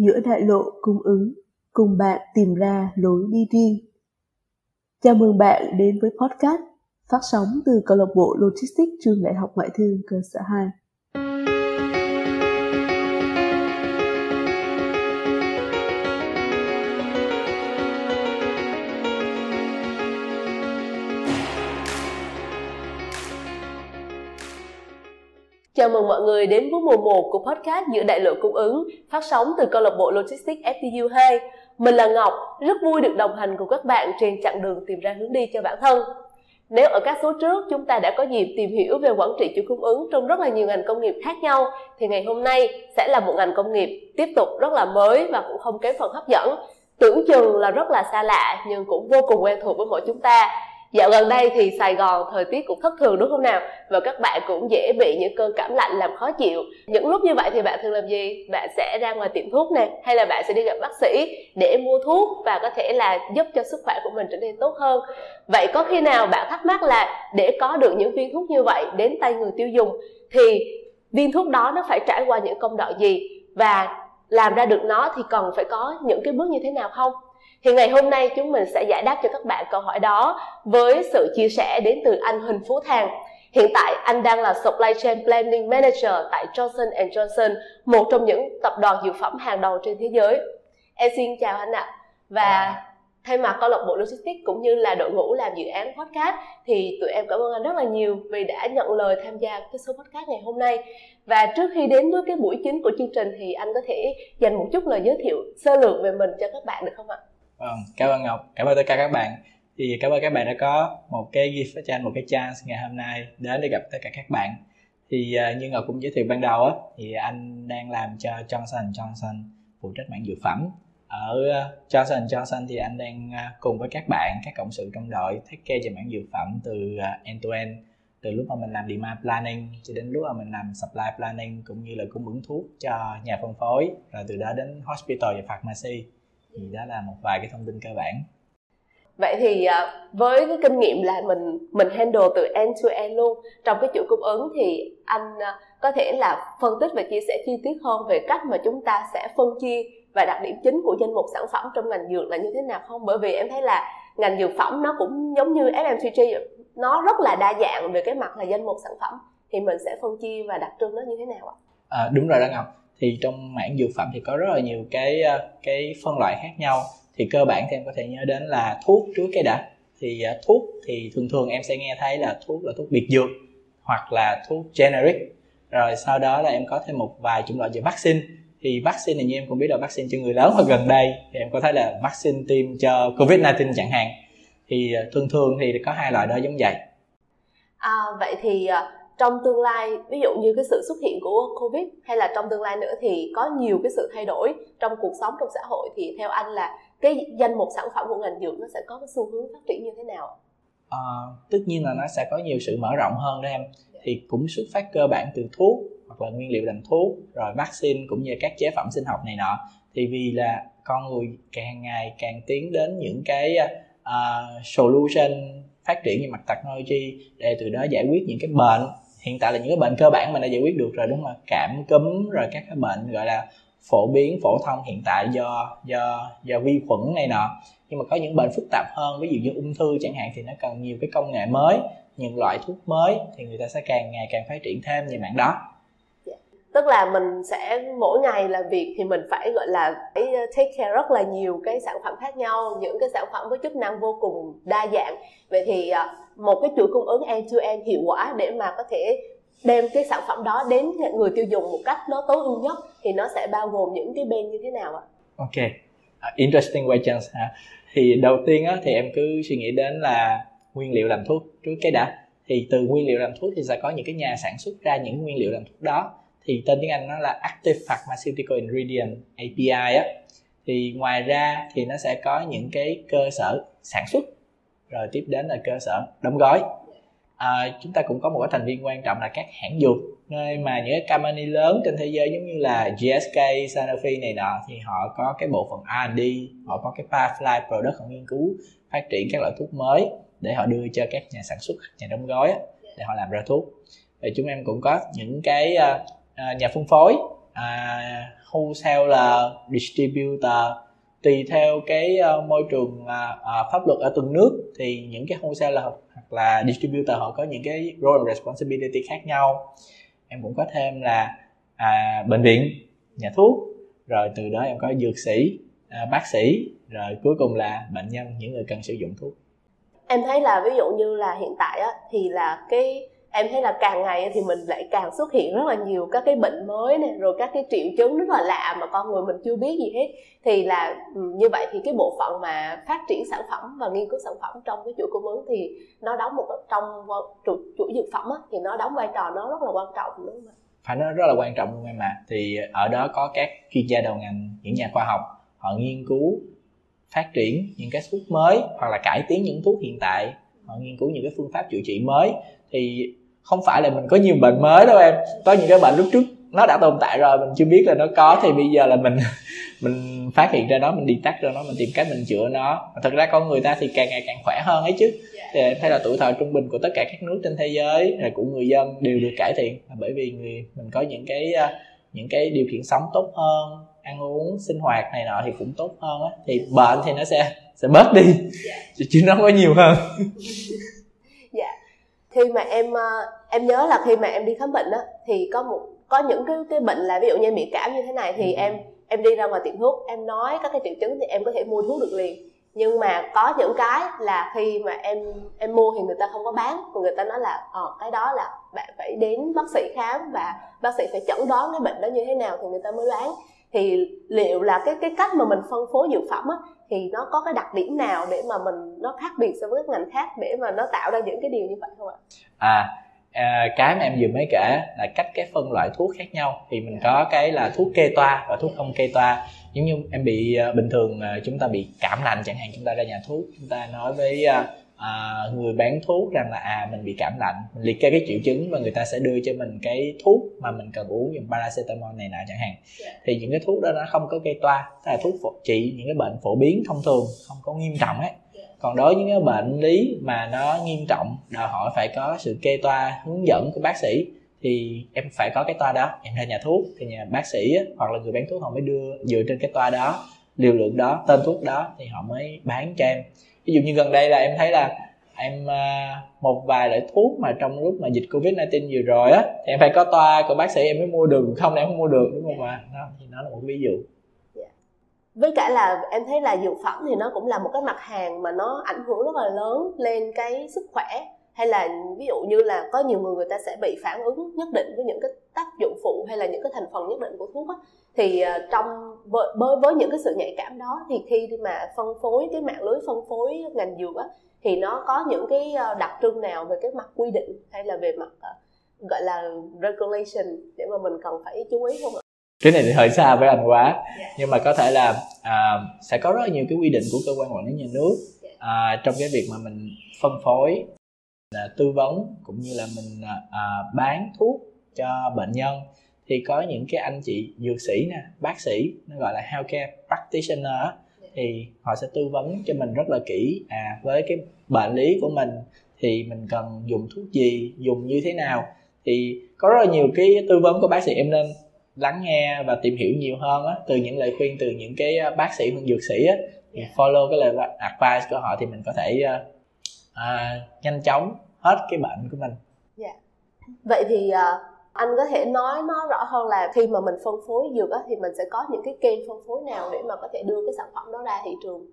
giữa đại lộ cung ứng, cùng bạn tìm ra lối đi riêng. Chào mừng bạn đến với podcast phát sóng từ câu lạc bộ Logistics trường Đại học Ngoại thương cơ sở 2. Chào mừng mọi người đến với mùa 1 của podcast giữa đại lộ cung ứng phát sóng từ câu lạc bộ Logistics FTU 2. Mình là Ngọc, rất vui được đồng hành cùng các bạn trên chặng đường tìm ra hướng đi cho bản thân. Nếu ở các số trước chúng ta đã có dịp tìm hiểu về quản trị chuỗi cung ứng trong rất là nhiều ngành công nghiệp khác nhau thì ngày hôm nay sẽ là một ngành công nghiệp tiếp tục rất là mới và cũng không kém phần hấp dẫn. Tưởng chừng là rất là xa lạ nhưng cũng vô cùng quen thuộc với mỗi chúng ta Dạo gần đây thì Sài Gòn thời tiết cũng thất thường đúng không nào? Và các bạn cũng dễ bị những cơn cảm lạnh làm khó chịu. Những lúc như vậy thì bạn thường làm gì? Bạn sẽ ra ngoài tiệm thuốc nè, hay là bạn sẽ đi gặp bác sĩ để mua thuốc và có thể là giúp cho sức khỏe của mình trở nên tốt hơn. Vậy có khi nào bạn thắc mắc là để có được những viên thuốc như vậy đến tay người tiêu dùng thì viên thuốc đó nó phải trải qua những công đoạn gì và làm ra được nó thì cần phải có những cái bước như thế nào không? Thì ngày hôm nay chúng mình sẽ giải đáp cho các bạn câu hỏi đó với sự chia sẻ đến từ anh Huỳnh Phú Thàng. Hiện tại anh đang là Supply Chain Planning Manager tại Johnson Johnson, một trong những tập đoàn dược phẩm hàng đầu trên thế giới. Em xin chào anh ạ. Và thay mặt câu lạc bộ Logistics cũng như là đội ngũ làm dự án podcast thì tụi em cảm ơn anh rất là nhiều vì đã nhận lời tham gia cái số podcast ngày hôm nay. Và trước khi đến với cái buổi chính của chương trình thì anh có thể dành một chút lời giới thiệu sơ lược về mình cho các bạn được không ạ? Vâng, cảm ơn Ngọc, cảm ơn tất cả các bạn. Thì cảm ơn các bạn đã có một cái gift cho anh một cái chance ngày hôm nay đến để gặp tất cả các bạn. Thì uh, như Ngọc cũng giới thiệu ban đầu á, thì anh đang làm cho Johnson Johnson phụ trách mảng dược phẩm. Ở à, Johnson Johnson thì anh đang à, cùng với các bạn, các cộng sự trong đội thiết kế về mảng dược phẩm từ end to end từ lúc mà mình làm demand planning cho đến lúc mà mình làm supply planning cũng như là cung ứng thuốc cho nhà phân phối rồi từ đó đến hospital và pharmacy thì đó là một vài cái thông tin cơ bản. Vậy thì à, với cái kinh nghiệm là mình mình handle từ end to end luôn trong cái chuỗi cung ứng thì anh à, có thể là phân tích và chia sẻ chi tiết hơn về cách mà chúng ta sẽ phân chia và đặc điểm chính của danh mục sản phẩm trong ngành dược là như thế nào không? Bởi vì em thấy là ngành dược phẩm nó cũng giống như FMCG nó rất là đa dạng về cái mặt là danh mục sản phẩm thì mình sẽ phân chia và đặc trưng nó như thế nào ạ? À, đúng rồi đó Ngọc thì trong mảng dược phẩm thì có rất là nhiều cái ờ, cái phân loại khác nhau. Thì cơ bản thì em có thể nhớ đến là thuốc trước cái đã thì ờ, thuốc thì thường thường em sẽ nghe thấy là thuốc là thuốc biệt dược hoặc là thuốc generic. Rồi sau đó là em có thêm một vài chủng loại về vaccine. Thì vaccine này như em cũng biết là vaccine cho người lớn hoặc gần đây thì em có thấy là vaccine tiêm cho covid 19 chẳng hạn. Thì ờ, thường thường thì có hai loại đó giống vậy. À, vậy thì trong tương lai ví dụ như cái sự xuất hiện của covid hay là trong tương lai nữa thì có nhiều cái sự thay đổi trong cuộc sống trong xã hội thì theo anh là cái danh mục sản phẩm của ngành dược nó sẽ có cái xu hướng phát triển như thế nào? À, tất nhiên là nó sẽ có nhiều sự mở rộng hơn đó em. Thì cũng xuất phát cơ bản từ thuốc hoặc là nguyên liệu làm thuốc rồi vaccine cũng như các chế phẩm sinh học này nọ. Thì vì là con người càng ngày càng tiến đến những cái uh, solution phát triển như mặt technology để từ đó giải quyết những cái bệnh hiện tại là những cái bệnh cơ bản mình đã giải quyết được rồi, đúng không cảm, cúm, rồi các cái bệnh gọi là phổ biến, phổ thông hiện tại do do do vi khuẩn này nọ. Nhưng mà có những bệnh phức tạp hơn, ví dụ như ung thư chẳng hạn thì nó cần nhiều cái công nghệ mới, những loại thuốc mới thì người ta sẽ càng ngày càng phát triển thêm về mạng đó. Dạ. Tức là mình sẽ, mỗi ngày làm việc thì mình phải, gọi là, phải take care rất là nhiều cái sản phẩm khác nhau, những cái sản phẩm với chức năng vô cùng đa dạng. Vậy thì ờ, một cái chuỗi cung ứng end to end hiệu quả để mà có thể đem cái sản phẩm đó đến người tiêu dùng một cách nó tối ưu nhất thì nó sẽ bao gồm những cái bên như thế nào ạ? Ok, uh, interesting questions hả? Thì đầu tiên á, thì em cứ suy nghĩ đến là nguyên liệu làm thuốc trước cái đã. Thì từ nguyên liệu làm thuốc thì sẽ có những cái nhà sản xuất ra những nguyên liệu làm thuốc đó. Thì tên tiếng Anh nó là Active Pharmaceutical Ingredient API á. Thì ngoài ra thì nó sẽ có những cái cơ sở sản xuất rồi tiếp đến là cơ sở đóng gói à, chúng ta cũng có một cái thành viên quan trọng là các hãng dược nơi mà những cái company lớn trên thế giới giống như là GSK, Sanofi này nọ thì họ có cái bộ phận R&D, họ có cái pipeline product họ nghiên cứu phát triển các loại thuốc mới để họ đưa cho các nhà sản xuất, nhà đóng gói để họ làm ra thuốc. Thì chúng em cũng có những cái à, à, nhà phân phối à, wholesaler distributor tùy theo cái uh, môi trường uh, uh, pháp luật ở từng nước thì những cái wholesaler hoặc là distributor họ có những cái role and responsibility khác nhau. Em cũng có thêm là à, bệnh viện nhà thuốc rồi từ đó em có dược sĩ à, bác sĩ rồi cuối cùng là bệnh nhân những người cần sử dụng thuốc. Em thấy là ví dụ như là hiện tại á thì là cái em thấy là càng ngày thì mình lại càng xuất hiện rất là nhiều các cái bệnh mới này rồi các cái triệu chứng rất là lạ mà con người mình chưa biết gì hết thì là ừ, như vậy thì cái bộ phận mà phát triển sản phẩm và nghiên cứu sản phẩm trong cái chuỗi cung ứng thì nó đóng một trong chuỗi, chuỗi dược phẩm á, thì nó đóng vai trò nó rất là quan trọng đúng không ạ? phải nói rất là quan trọng luôn em ạ. thì ở đó có các chuyên gia đầu ngành những nhà khoa học họ nghiên cứu phát triển những cái thuốc mới hoặc là cải tiến những thuốc hiện tại họ nghiên cứu những cái phương pháp chữa trị mới thì không phải là mình có nhiều bệnh mới đâu em. Có những cái bệnh lúc trước nó đã tồn tại rồi mình chưa biết là nó có thì bây giờ là mình mình phát hiện ra nó mình đi tắt ra nó mình tìm cách mình chữa nó. Thật ra con người ta thì càng ngày càng khỏe hơn ấy chứ. Thì em thấy là tuổi thọ trung bình của tất cả các nước trên thế giới là của người dân đều được cải thiện bởi vì người mình có những cái ờ, những cái điều kiện sống tốt hơn ăn uống sinh hoạt này nọ thì cũng tốt hơn á. Thì bệnh thì nó sẽ sẽ bớt đi yeah. chứ nó có nhiều hơn. dạ khi mà em ờ, em nhớ là khi mà em đi khám bệnh á thì có một có những cái cái bệnh là ví dụ như bị cảm như thế này thì ừ. em em đi ra ngoài tiệm thuốc em nói các cái triệu chứng thì em có thể mua thuốc được liền nhưng mà có những cái là khi mà em em mua thì người ta không có bán và người ta nói là ờ cái đó là bạn phải đến bác sĩ khám và bác sĩ phải chẩn đoán cái bệnh đó như thế nào thì người ta mới bán thì liệu là cái cái cách mà mình phân phối dược phẩm á thì nó có cái đặc điểm nào để mà mình nó khác biệt so với các ngành khác để mà nó tạo ra những cái điều như vậy không ạ? À, à cái mà em vừa mới kể là cách cái phân loại thuốc khác nhau thì mình có cái là thuốc kê toa và thuốc không kê toa giống như em bị à, bình thường à, chúng ta bị cảm lạnh chẳng hạn chúng ta ra nhà thuốc chúng ta nói với à, à, người bán thuốc rằng là à mình bị cảm lạnh mình liệt kê cái triệu chứng và người ta sẽ đưa cho mình cái thuốc mà mình cần uống dùng paracetamol này nọ chẳng hạn yeah. Dạ. thì những cái thuốc đó nó không có gây toa tức là thuốc phổ, trị những cái bệnh phổ biến thông thường không có nghiêm trọng ấy dạ. còn đối với những cái bệnh lý mà nó nghiêm trọng đòi hỏi phải có sự kê toa hướng dẫn của bác sĩ thì em phải có cái toa đó em ra nhà thuốc thì nhà bác sĩ hoặc là người bán thuốc họ mới đưa dựa trên cái toa đó liều lượng đó tên thuốc đó thì họ mới bán cho em ví dụ như gần đây là em thấy là em à, một vài loại thuốc mà trong lúc mà dịch covid 19 vừa rồi á, thì em phải có toa của bác sĩ em mới mua được, không em không mua được, đúng không ạ? Đó, thì nó là một ví dụ. Dạ. Với cả là em thấy là dược phẩm thì nó cũng là một cái mặt hàng mà nó ảnh hưởng rất là lớn lên cái sức khỏe. Hay là ví dụ như là có nhiều người người ta sẽ bị phản ứng nhất định với những cái tác dụng phụ hay là những cái thành phần nhất định của thuốc á thì uh, trong với, với những cái sự nhạy cảm đó thì khi mà phân phối cái mạng lưới phân phối ngành dược á thì nó có những cái ờ, đặc trưng nào về cái mặt quy định hay là về mặt uh, gọi là regulation để mà mình cần phải chú ý không ạ? cái này thì hơi xa với anh quá yeah. Dạ. nhưng mà có thể là à, sẽ có rất là nhiều cái quy định của cơ quan quản lý nhà nước dạ. à, trong cái việc mà mình phân phối là tư vấn cũng như là mình à, bán thuốc cho bệnh nhân thì có những cái anh chị dược sĩ nè bác sĩ nó gọi là healthcare practitioner thì họ sẽ tư vấn cho mình rất là kỹ à với cái bệnh lý của mình thì mình cần dùng thuốc gì dùng như thế nào thì có rất là nhiều cái tư vấn của bác sĩ em nên lắng nghe và tìm hiểu nhiều hơn á từ những lời khuyên từ những cái bác sĩ hoặc dược sĩ á thì follow cái lời advice của họ thì mình có thể uh, uh, nhanh chóng hết cái bệnh của mình. Yeah. Dạ. Vậy thì uh, anh có thể nói nó rõ hơn là khi mà mình phân phối dược á, thì mình sẽ có những cái kênh phân phối nào để mà có thể đưa cái sản phẩm đó ra thị trường?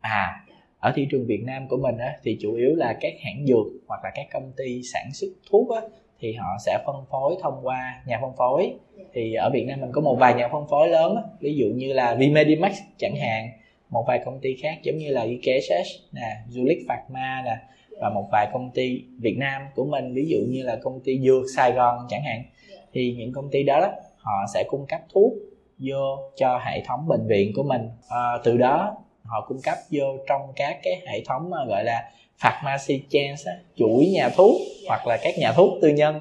À ở thị trường Việt Nam của mình á, thì chủ yếu là các hãng dược hoặc là các công ty sản xuất thuốc á, thì họ sẽ phân phối thông qua nhà phân phối. Thì ở Việt Nam mình có một vài nhà phân phối lớn á, ví dụ như là Vmedimax chẳng hạn một vài công ty khác giống như là IKSS nè, Zulik Pharma nè và một vài công ty Việt Nam của mình ví dụ như là công ty dược Sài Gòn chẳng hạn thì những công ty đó, đó họ sẽ cung cấp thuốc vô cho hệ thống bệnh viện của mình. À, từ đó họ cung cấp vô trong các cái hệ thống mà gọi là pharmacy chains chuỗi nhà thuốc hoặc là các nhà thuốc tư nhân.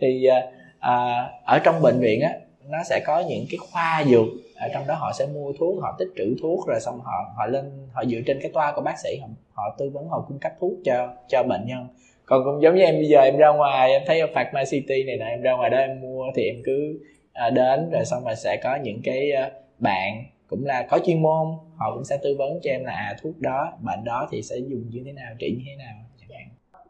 Thì à, à, ở trong bệnh viện á nó sẽ có những cái khoa dược ở trong đó họ sẽ mua thuốc họ tích trữ thuốc rồi xong họ họ lên họ dựa trên cái toa của bác sĩ họ, họ tư vấn họ cung cấp thuốc cho cho bệnh nhân. Còn cũng giống như em bây giờ em ra ngoài em thấy ở Pharma City này nè em ra ngoài đó em mua thì em cứ à, đến rồi xong rồi sẽ có những cái ờ, bạn cũng là có chuyên môn họ cũng sẽ tư vấn cho em là à thuốc đó bệnh đó thì sẽ dùng như thế nào trị như thế nào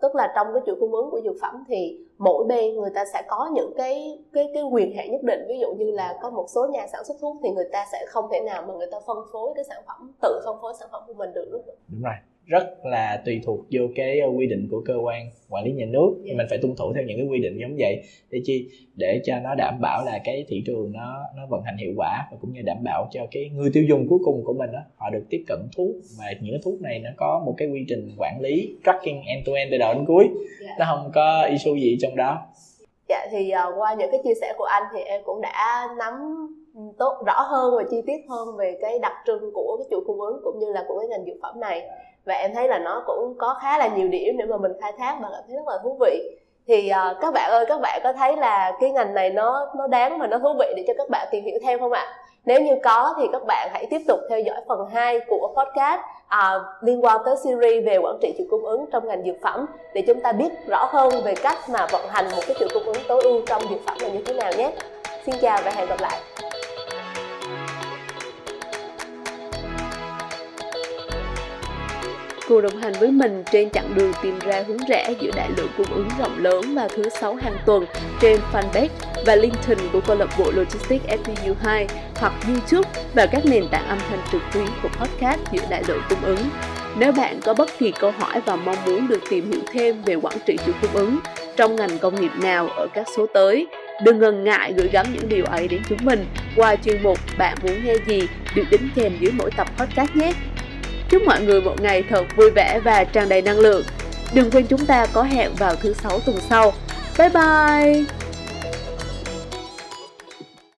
tức là trong cái chuỗi cung ứng của dược phẩm thì mỗi bên người ta sẽ có những cái cái cái quyền hạn nhất định ví dụ như là có một số nhà sản xuất thuốc thì người ta sẽ không thể nào mà người ta phân phối cái sản phẩm, tự phân phối sản phẩm của mình được, đúng không? đúng rồi rất là tùy thuộc vô cái quy định của cơ quan quản lý nhà nước. Yeah. mình phải tuân thủ theo những cái quy định giống vậy. Để chi? Để cho nó đảm bảo là cái thị trường nó nó vận hành hiệu quả và cũng như đảm bảo cho cái người tiêu dùng cuối cùng của mình đó họ được tiếp cận thuốc. Và những cái thuốc này nó có một cái quy trình quản lý tracking end to end từ đầu đến cuối. Yeah. nó không có issue gì trong đó. Dạ thì uh, qua những cái chia sẻ của anh thì em cũng đã nắm tốt rõ hơn và chi tiết hơn về cái đặc trưng của cái chuỗi cung ứng cũng như là của cái ngành dược phẩm này và em thấy là nó cũng có khá là nhiều điểm để mà mình khai thác và cảm thấy rất là thú vị thì uh, các bạn ơi các bạn có thấy là cái ngành này nó nó đáng và nó thú vị để cho các bạn tìm hiểu thêm không ạ nếu như có thì các bạn hãy tiếp tục theo dõi phần 2 của podcast uh, liên quan tới series về quản trị chuỗi cung ứng trong ngành dược phẩm để chúng ta biết rõ hơn về cách mà vận hành một cái chuỗi cung ứng tối ưu trong dược phẩm là như thế nào nhé. Xin chào và hẹn gặp lại. Cùng đồng hành với mình trên chặng đường tìm ra hướng rẽ giữa đại lượng cung ứng rộng lớn vào thứ sáu hàng tuần trên fanpage và LinkedIn của câu lạc bộ Logistics FPU2 hoặc YouTube và các nền tảng âm thanh trực tuyến của podcast giữa đại lượng cung ứng. Nếu bạn có bất kỳ câu hỏi và mong muốn được tìm hiểu thêm về quản trị chuỗi cung ứng trong ngành công nghiệp nào ở các số tới, đừng ngần ngại gửi gắm những điều ấy đến chúng mình qua chuyên mục Bạn muốn nghe gì được đính kèm dưới mỗi tập podcast nhé. Chúc mọi người một ngày thật vui vẻ và tràn đầy năng lượng. Đừng quên chúng ta có hẹn vào thứ sáu tuần sau. Bye bye!